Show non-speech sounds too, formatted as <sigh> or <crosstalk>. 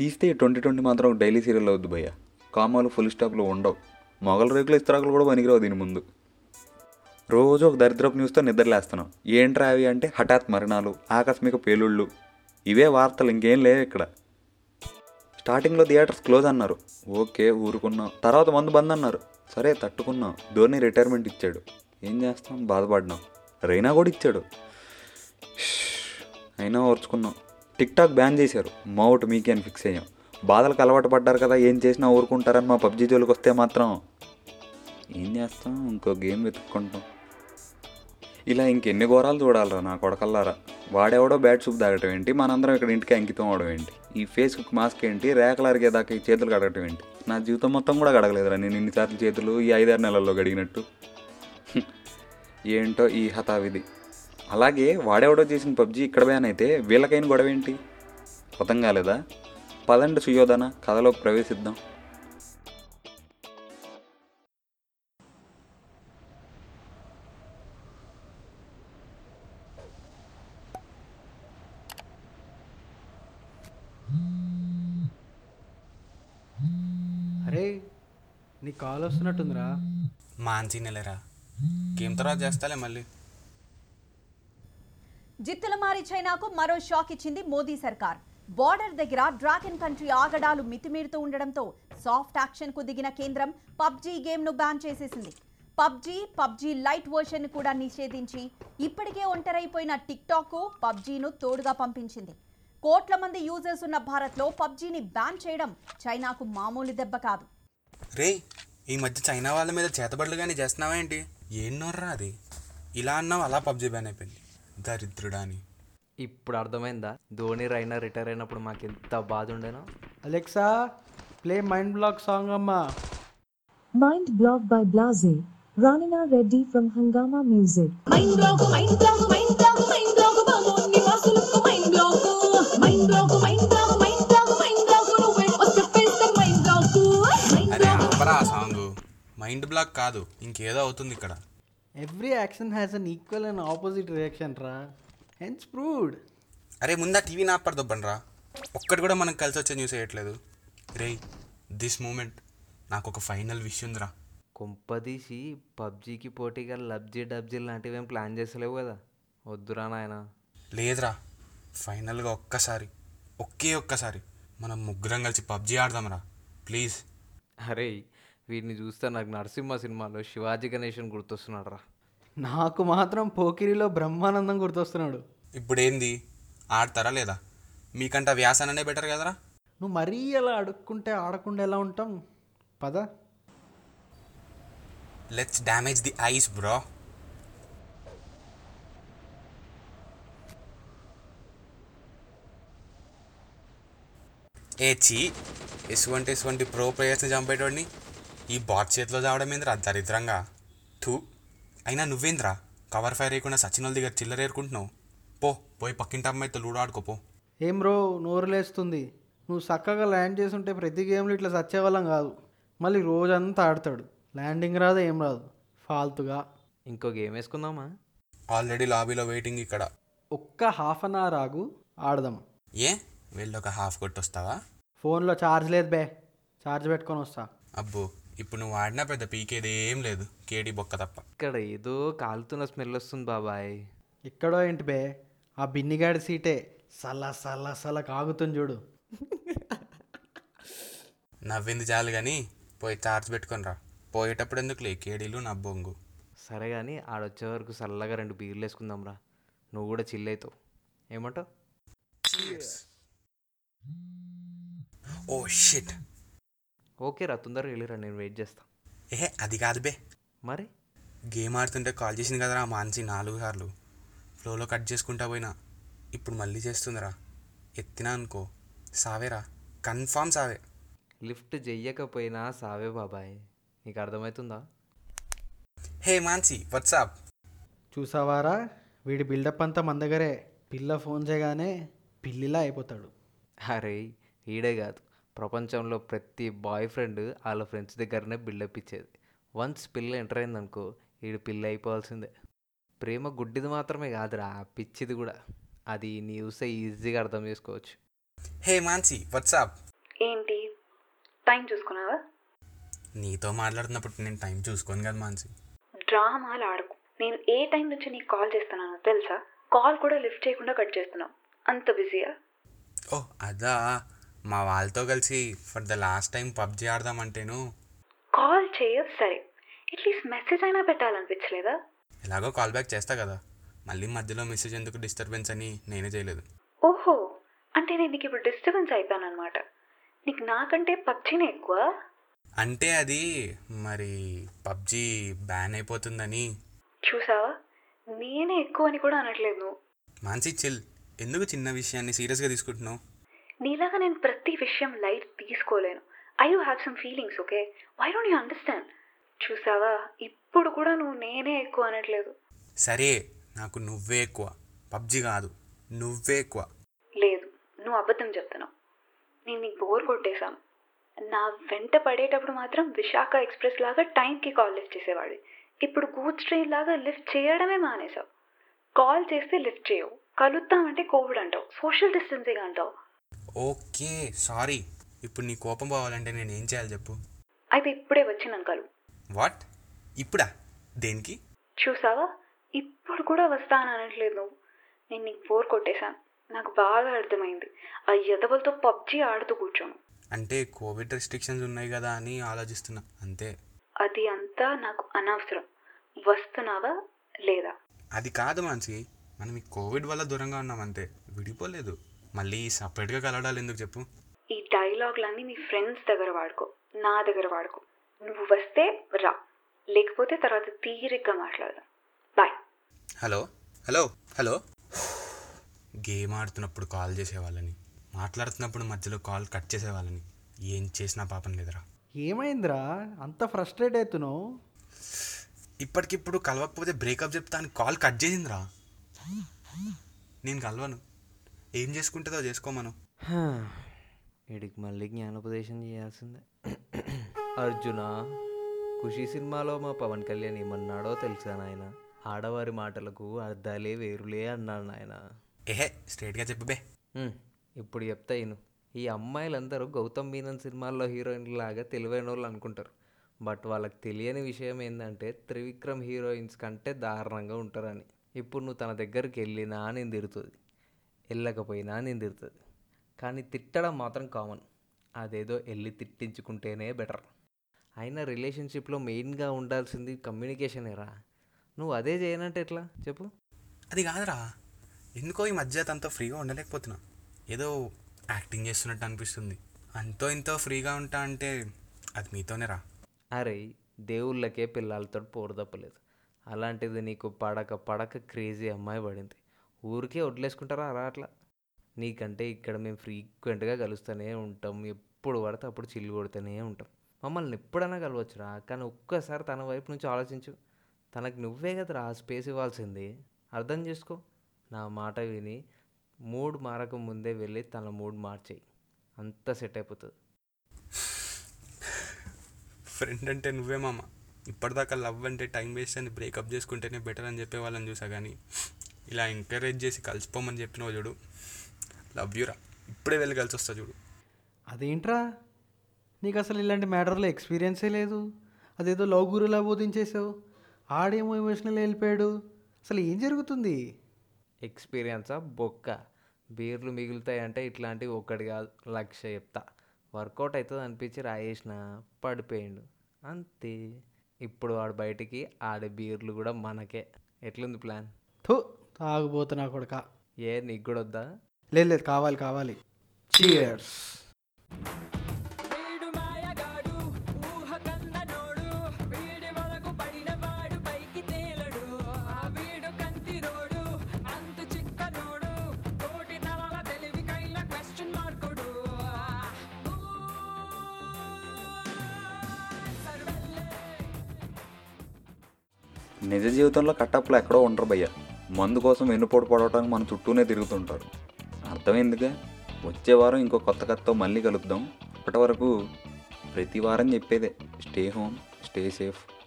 తీస్తే twenty twenty మాత్రం ఒక డైలీ సీరియల్ అవుద్ది భయ్య. కామాలు ఫుల్ స్టాప్లు ఉండవు. మొగల రేకులు ఇస్తరాకులు కూడా పనికిరావు దీని ముందు. రోజు ఒక దరిద్రపు న్యూస్తో నిద్రలేస్తున్నాం. ఏంట్రా అవి అంటే హఠాత్ మరణాలు ఆకస్మిక పేలుళ్ళు. ఇవే వార్తలు ఇంకేం లేవు ఇక్కడ. స్టార్టింగ్లో థియేటర్స్ క్లోజ్ అన్నారు. ఓకే ఊరుకున్నాం. తర్వాత మందు బంద్ అన్నారు. సరే తట్టుకున్నాం. ధోని రిటైర్మెంట్ ఇచ్చాడు. ఏం చేస్తాం? బాధపడినాం రైనా కూడా ఇచ్చాడు. అయినా ఓర్చుకున్నాం. టిక్ టాక్ బ్యాన్ చేశారు. మౌట్ మీకే అని ఫిక్స్ అయ్యాం. బాధలకు అలవాటు పడ్డారు కదా ఏం చేసినా ఊరుకుంటారని మా పబ్జీ జోలికి వస్తే మాత్రం. ఏం చేస్తాం? ఇంకో గేమ్ వెతుక్కుంటాం. ఇలా ఇంకెన్ని ఘోరాలు చూడాలరా నా కొడకల్లారా. వాడెవడో బ్యాట్ సూప్ తాగటం ఏంటి? మనందరం ఇక్కడ ఇంటికి అంకితం అవడం ఏంటి? ఈ ఫేస్బుక్ మాస్క్ ఏంటి? రేకలు అరిగేదాకా ఈ చేతులు కడగటం ఏంటి? నా జీవితం మొత్తం కూడా గడగలేదురా నేను ఇన్నిసార్లు చేతులు ఈ ఐదారు నెలల్లో గడిగినట్టు. <laughs> ఏంటో ఈ హతావిధి. అలాగే వాడెవడో చేసిన పబ్జీ ఇక్కడ బ్యాన్ అయితే వీళ్ళకైన గొడవ ఏంటి? అర్థం కాలేదా? పదండి సుయోధన కథలోకి ప్రవేశిద్దాం. అరే నీ కాల్ వస్తున్నట్టుందిరా. మాన్సీ నెలరా? గేమ్ తర్వాత చేస్తాలే మళ్ళీ. జిత్తులమారి చైనాకు మరో షాక్ ఇచ్చింది మోదీ సర్కార్. బార్డర్ దగ్గర డ్రాగన్ కంట్రీ ఆగడాలు మితిమీరుతూ ఉండడంతో సాఫ్ట్ యాక్షన్కు దిగిన కేంద్రం పబ్జీ గేమ్ను బ్యాన్ చేసేసింది. పబ్జీ పబ్జీ లైట్ వర్షన్ కూడా నిషేధించి ఇప్పటికే ఒంటరైపోయిన టిక్ టాక్ పబ్జీను తోడుగా పంపించింది. కోట్ల మంది యూజర్స్ ఉన్న భారత్లో పబ్జీని బ్యాన్ చేయడం చైనాకు మామూలు దెబ్బ కాదు. రే ఈ మధ్య చైనా వాళ్ళ మీద చేతబడులు కానీ చేస్తున్నావా ఏంటి? ఏం నోర్రా అది? ఇలా అన్నావు అలా పబ్జీ బ్యాన్ అయిపోయింది. దరిద్రుడా అని ఇప్పుడు అర్థమైందా? ధోని రైనా రిటైర్ అయినప్పుడు మాకు ఎంత బాధ ఉండేనో Alexa play mind block song అమ్మా. Mind Blog by Blaze, Ranina Reddy from Hangama Music. Mind block mind block mind block mind block Babu నివాసులకు mind block mind block mind block mind block mind block నువ్వే వస్తే పెద్ద mind block mind అరే ఆపరా ఆ song. Mind block కాదు ఇంకేదో అవుతుంది ఇక్కడ. Every action has an equal and opposite reaction రా. హెన్స్ ప్రూవ్డ్ అరే ముందా టీవీ నాపర్ దొబ్బనరా ఒక్కటి కూడా మనం కలిసి వచ్చే న్యూస్ వేయట్లేదు. రే దిస్ మూమెంట్ నాకు ఒక ఫైనల్ విష్ ఉందిరా కొంపదీసి పబ్జీకి పోటీగా లబ్జీ డబ్జీ లాంటివి ఏం ప్లాన్ చేసలేవు కదా. వద్దురా నాయన. లేదురా. ఫైనల్గా ఒక్కసారి ఒకే ఒక్కసారి మనం ముగ్గురం కలిసి పబ్జీ ఆడదాంరా. ప్లీజ్ అరే వీడిని చూస్తే నాకు నరసింహ సినిమాలో శివాజీ గణేషన్ గుర్తొస్తున్నాడు రా నాకు మాత్రం పోకిరిలో బ్రహ్మానందం గుర్తొస్తున్నాడు. ఇప్పుడు ఏంది ఆడతారా లేదా? మీకంట వ్యాసననే బెటర్ కదరా? నువ్వు మరీ అలా అడుక్కుంటే ఆడకుండా ఎలా ఉంటాం? పద. Let's damage the ice bro ఏ చీ ఎటువంటి ఎటువంటి ప్రో ప్లేయర్స్ని చంపేటోడిని. ఈ బాట్ చేతిలో చావడం ఏంద్రా దరిద్రంగా? థూ. అయినా నువ్వేంద్రా? కవర్ ఫైర్ అయ్యకుండా సచిన్ వాళ్ళ దగ్గర చిల్లర ఏరుకుంటున్నావు? పో పోయి పక్కింటి అమ్మాయితో లూడో ఆడుకోపో. ఏం బ్రో నోరు లేస్తుంది నువ్వు చక్కగా ల్యాండ్ చేసి ఉంటే ప్రతి గేమ్లో ఇట్లా సచ్చేవాళ్ళం కాదు. మళ్ళీ రోజంతా ఆడతాడు. ల్యాండింగ్ రాదు ఏం రాదు. ఫాల్తుగా. ఇంకో గేమ్ వేసుకుందామా? ఆల్రెడీ లాబీలో వెయిటింగ్ ఇక్కడ. ఒక్క హాఫ్ అన్ అవర్ ఆగు ఆడదాం. ఏ? వెళ్ళి ఒక హాఫ్ కొట్టొస్తావా? ఫోన్లో ఛార్జ్ లేదు బే. ఛార్జ్ పెట్టుకొని వస్తా. అబ్బో. ఇప్పుడు నువ్వు ఆడినా పెద్ద పీకేది ఏం లేదు. కేడీ బొక్క తప్ప. ఇక్కడ ఏదో కాలుతున్న స్మెల్ వస్తుంది బాబాయ్. ఎక్కడో ఏంటి బే? ఆ బిన్నిగాడి సీటే సల్ల సల్ల సల్ల కాగుతుంది చూడు. నవ్వింది చాలు కానీ పోయి చార్జ్ పెట్టుకొని రా. పోయేటప్పుడు ఎందుకులే కేడీలు నా బొంగు. సరే కానీ ఆడొచ్చే వరకు చల్లగా రెండు బీర్లు వేసుకుందాం రా. నువ్వు కూడా చిల్ అవుతావు ఏమంటావు? ఓ షిట్ ఓకే రా తొందరగా వెళ్ళిరా నేను వెయిట్ చేస్తా. ఏ అది కాదు బే. మరి? గేమ్ ఆడుతుంటే కాల్ చేసింది కదరా మాన్సి నాలుగు సార్లు. ఫ్లోలో కట్ చేసుకుంటా పోయినా. ఇప్పుడు మళ్ళీ చేస్తుందిరా. ఎత్తినా అనుకో. సావేరా కన్ఫామ్ సావే. లిఫ్ట్ చెయ్యకపోయినా సావే బాబాయ్. నీకు అర్థమవుతుందా హే మాన్సి వాట్సాప్ చూసావారా? వీడి బిల్డప్ అంతా మన దగ్గరే. పిల్ల ఫోన్ చేయగానే పిల్లిలా అయిపోతాడు. అరే ఈడే కాదు. ప్రపంచంలో ప్రతి బాయ్ ఫ్రెండ్ వాళ్ళ ఫ్రెండ్స్ దగ్గరనే బిల్డప్ ఇచ్చేది. వన్స్ పిల్ల ఎంటర్ అయిందనుకో వీడు పిల్ల అయిపోవాల్సిందే. ప్రేమ గుడ్డిది మాత్రమే కాదురా పిచ్చిది కూడా. అది నీ చూస్తే ఈజీగా అర్థం చేసుకోవచ్చు. హే మాన్సి వాట్సాప్ ఏంటి? టైం చూసుకున్నావా? నీతో మాట్లాడుతున్నప్పుడు నేను టైం చూసుకోను కదా మాన్సి డ్రామాలు ఆడకు. నేను ఏ టైం నుంచి నీకు కాల్ చేస్తున్నానో తెలుసా? కాల్ కూడా లిఫ్ట్ చేయకుండా కట్ చేస్తున్నావు. అంత బిజీయా ఓ అదా? మా వాళ్ళతో కలిసి for the last time PUBG ఆడదామంటేను. Call చేయవు సరే. అట్లీస్ట్ మెసేజ్ అయినా పెట్టాలనిపించలేదా? ఎలాగో కాల్ బ్యాక్ చేస్తా కదా. మళ్ళీ మధ్యలో మెసేజ్ ఎందుకు డిస్టర్బెన్స్ అని నేనే చేయలేదు. ఓహో అంటే నేను నీకు ఇప్పుడు డిస్టర్బెన్స్ అయిపోయాను అనమాట నీకు నాకంటే పబ్జీనే ఎక్కువ? అంటే అది మరి పబ్జీ బ్యాన్ అయిపోతుందని. చూసావా? నేనే ఎక్కువ అని కూడా అనట్లేదు. మాన్సి చిల్ ఎందుకు చిన్న విషయాన్ని సీరియస్గా తీసుకుంటున్నావు? నీలాగా నేను ప్రతి విషయం light తీసుకోలేను. I you have some feelings okay why don't you understand చూసావా? ఇప్పుడు కూడా నువ్వు నేనే ఎక్కువ అనట్లేదు. సరే నాకు నువ్వే ఎక్కువ. పబ్జీ కాదు నువ్వే ఎక్కువ. లేదు నువ్వు అబద్ధం చెప్తున్నావు. నేను నీకు బోర్ కొట్టేశాను. నా వెంట పడేటప్పుడు మాత్రం విశాఖ ఎక్స్ప్రెస్ లాగా టైంకి కాల్ లిఫ్ట్ చేసేవాడి ఇప్పుడు గూడ్స్ ట్రైన్ లాగా లిఫ్ట్ చేయడమే మానేశావు. కాల్ చేస్తే లిఫ్ట్ చేయవు. కలుద్దామంటే కోవిడ్ అంటావు. సోషల్ డిస్టెన్సింగ్ అంటావు. Okay sorry. ఇప్పుడు నీ కోపం పోవాలంటే నేను ఏం చేయాలి చెప్పు. అయితే ఇప్పుడే వచ్చి నన్ను కలు వాట్? ఇప్పుడా? దేనికి? చూసావా? ఇప్పుడు కూడా వస్తాను అనట్లేదు నువ్వు. నేను నీకు బోర్ కొట్టేశాను. నాకు బాగా అర్థమైంది. ఆ ఎదవలతో పబ్జీ ఆడుతూ కూర్చోను. అంటే కోవిడ్ రెస్ట్రిక్షన్స్ ఉన్నాయి కదా అని ఆలోచిస్తున్నా. అంతే. అది అంతా నాకు అనవసరం. వస్తున్నావా లేదా? అది కాదు మాన్సి. మనం ఈ కోవిడ్ వల్ల దూరంగా ఉన్నాం అంతే విడిపోలేదు. మళ్ళీ సపరేట్గా కలవడాలి ఎందుకు చెప్పు? ఈ డైలాగ్లన్నీ నీ ఫ్రెండ్స్ దగ్గర వాడుకో నా దగ్గర వాడుకో. నువ్వు వస్తే రా లేకపోతే తర్వాత తీరిగ్గా మాట్లాడదాం. Bye hello hello hello. Game ఆడుతున్నప్పుడు కాల్ చేసేవాళ్ళని మాట్లాడుతున్నప్పుడు మధ్యలో కాల్ కట్ చేసేవాళ్ళని ఏం చేసినా పాపం లేదురా. ఏమైందిరా? అంత ఫ్రస్ట్రేట్ అవుతున్నావు. ఇప్పటికిప్పుడు కలవకపోతే బ్రేకప్ చెప్తా అని కాల్ కట్ చేసిందిరా. నేను కలవను. ఏం చేసుకుంటుందో చేసుకోమను వీడికి మళ్ళీ జ్ఞానోపదేశం చేయాల్సిందే. అర్జున ఖుషి సినిమాలో మా పవన్ కళ్యాణ్ ఏమన్నాడో తెలుసా నాయన? ఆడవారి మాటలకు అర్థాలే వేరులే అన్నాడు నాయన. ఏహే స్ట్రేట్గా చెప్పు బే. హ్మ్, ఇప్పుడు చెప్తా ఇను. ఈ అమ్మాయిలందరూ గౌతమ్ మీనన్ సినిమాల్లో హీరోయిన్ల లాగా తెలివైన వాళ్ళు అనుకుంటారు. బట్ వాళ్ళకి తెలియని విషయం ఏంటంటే త్రివిక్రమ్ హీరోయిన్స్ కంటే దారుణంగా ఉంటారని. ఇప్పుడు నువ్వు తన దగ్గరికి వెళ్ళినా నేను తిడుతుంది వెళ్ళకపోయినా నేను తిడుతుంది కానీ తిట్టడం మాత్రం కామన్. అదేదో వెళ్ళి తిట్టించుకుంటేనే బెటర్. అయినా రిలేషన్షిప్లో మెయిన్గా ఉండాల్సింది కమ్యూనికేషనేరా నువ్వు అదే చేయనంటే ఎట్లా? చెప్పు. అది కాదురా. ఎందుకో ఈ మధ్య తనతో ఫ్రీగా ఉండలేకపోతున్నా. ఏదో యాక్టింగ్ చేస్తున్నట్టు అనిపిస్తుంది. అంతో ఇంతో ఫ్రీగా ఉంటా అంటే అది మీతోనే రా. అరే దేవుళ్ళకే పిల్లలతో పోరు తప్పలేదు అలాంటిది నీకు పడక పడక క్రేజీ అమ్మాయి పడింది. ఊరికే వడ్లేసుకుంటారా అలా అట్లా? నీకంటే ఇక్కడ మేము ఫ్రీక్వెంట్గా కలుస్తూనే ఉంటాం. ఎప్పుడు పడితే అప్పుడు చిల్లు కొడుతూనే ఉంటాం. మమ్మల్ని ఎప్పుడైనా కలవచ్చురా? కానీ ఒక్కసారి తన వైపు నుంచి ఆలోచించు. తనకు నువ్వే కదరా ఆ స్పేస్ ఇవ్వాల్సింది. అర్థం చేసుకో. నా మాట విని మూడ్ మారక ముందే వెళ్ళి తన మూడ్ మార్చేయి. అంతా సెట్ అయిపోతుంది. ఫ్రెండ్ అంటే నువ్వే మామ. ఇప్పటిదాకా లవ్ అంటే టైం వేస్ట్ అని బ్రేకప్ చేసుకుంటేనే బెటర్ అని చెప్పే వాళ్ళని చూసా కానీ ఇలా ఎంకరేజ్ చేసి కలిసిపోమని చెప్పినావు చూడు. లవ్ యూరా ఇప్పుడే వెళ్ళి కలిసి వస్తా చూడు. అదేంట్రా? నీకు అసలు ఇలాంటి మ్యాటర్లో ఎక్స్పీరియన్సే లేదు. అదేదో లవ్ గురులా బోధించేసావు ఆడేమో ఎమోషనల్ వెళ్ళిపోయాడు. అసలు ఏం జరుగుతుంది? ఎక్స్పీరియన్సా బొక్క. బీర్లు మిగులుతాయి అంటే ఇట్లాంటివి ఒక్కటి కాదు. లక్ష చెప్తా. వర్కౌట్ అవుతుంది అనిపించి రాయేసిన. పడిపోయిండు. అంతే. ఇప్పుడు వాడు బయటికి ఆడే బీర్లు కూడా మనకే. ఎట్లుంది ప్లాన్ థూ! తాగుబోతున్నా కొడక. ఏ నీకు కూడా వద్దా? లేదు లేదు కావాలి కావాలి. చీయర్స్ నిజ జీవితంలో కట్టప్పులు ఎక్కడో ఉండరు భయ్య. మందు కోసం వెన్నుపోటు పడవటానికి మన చుట్టూనే తిరుగుతుంటారు. అర్థమైందిగా? వచ్చే వారం ఇంకో కొత్త కథతో మళ్ళీ కలుద్దాం. అప్పటి వరకు ప్రతి వారం చెప్పేదే. Stay home stay safe.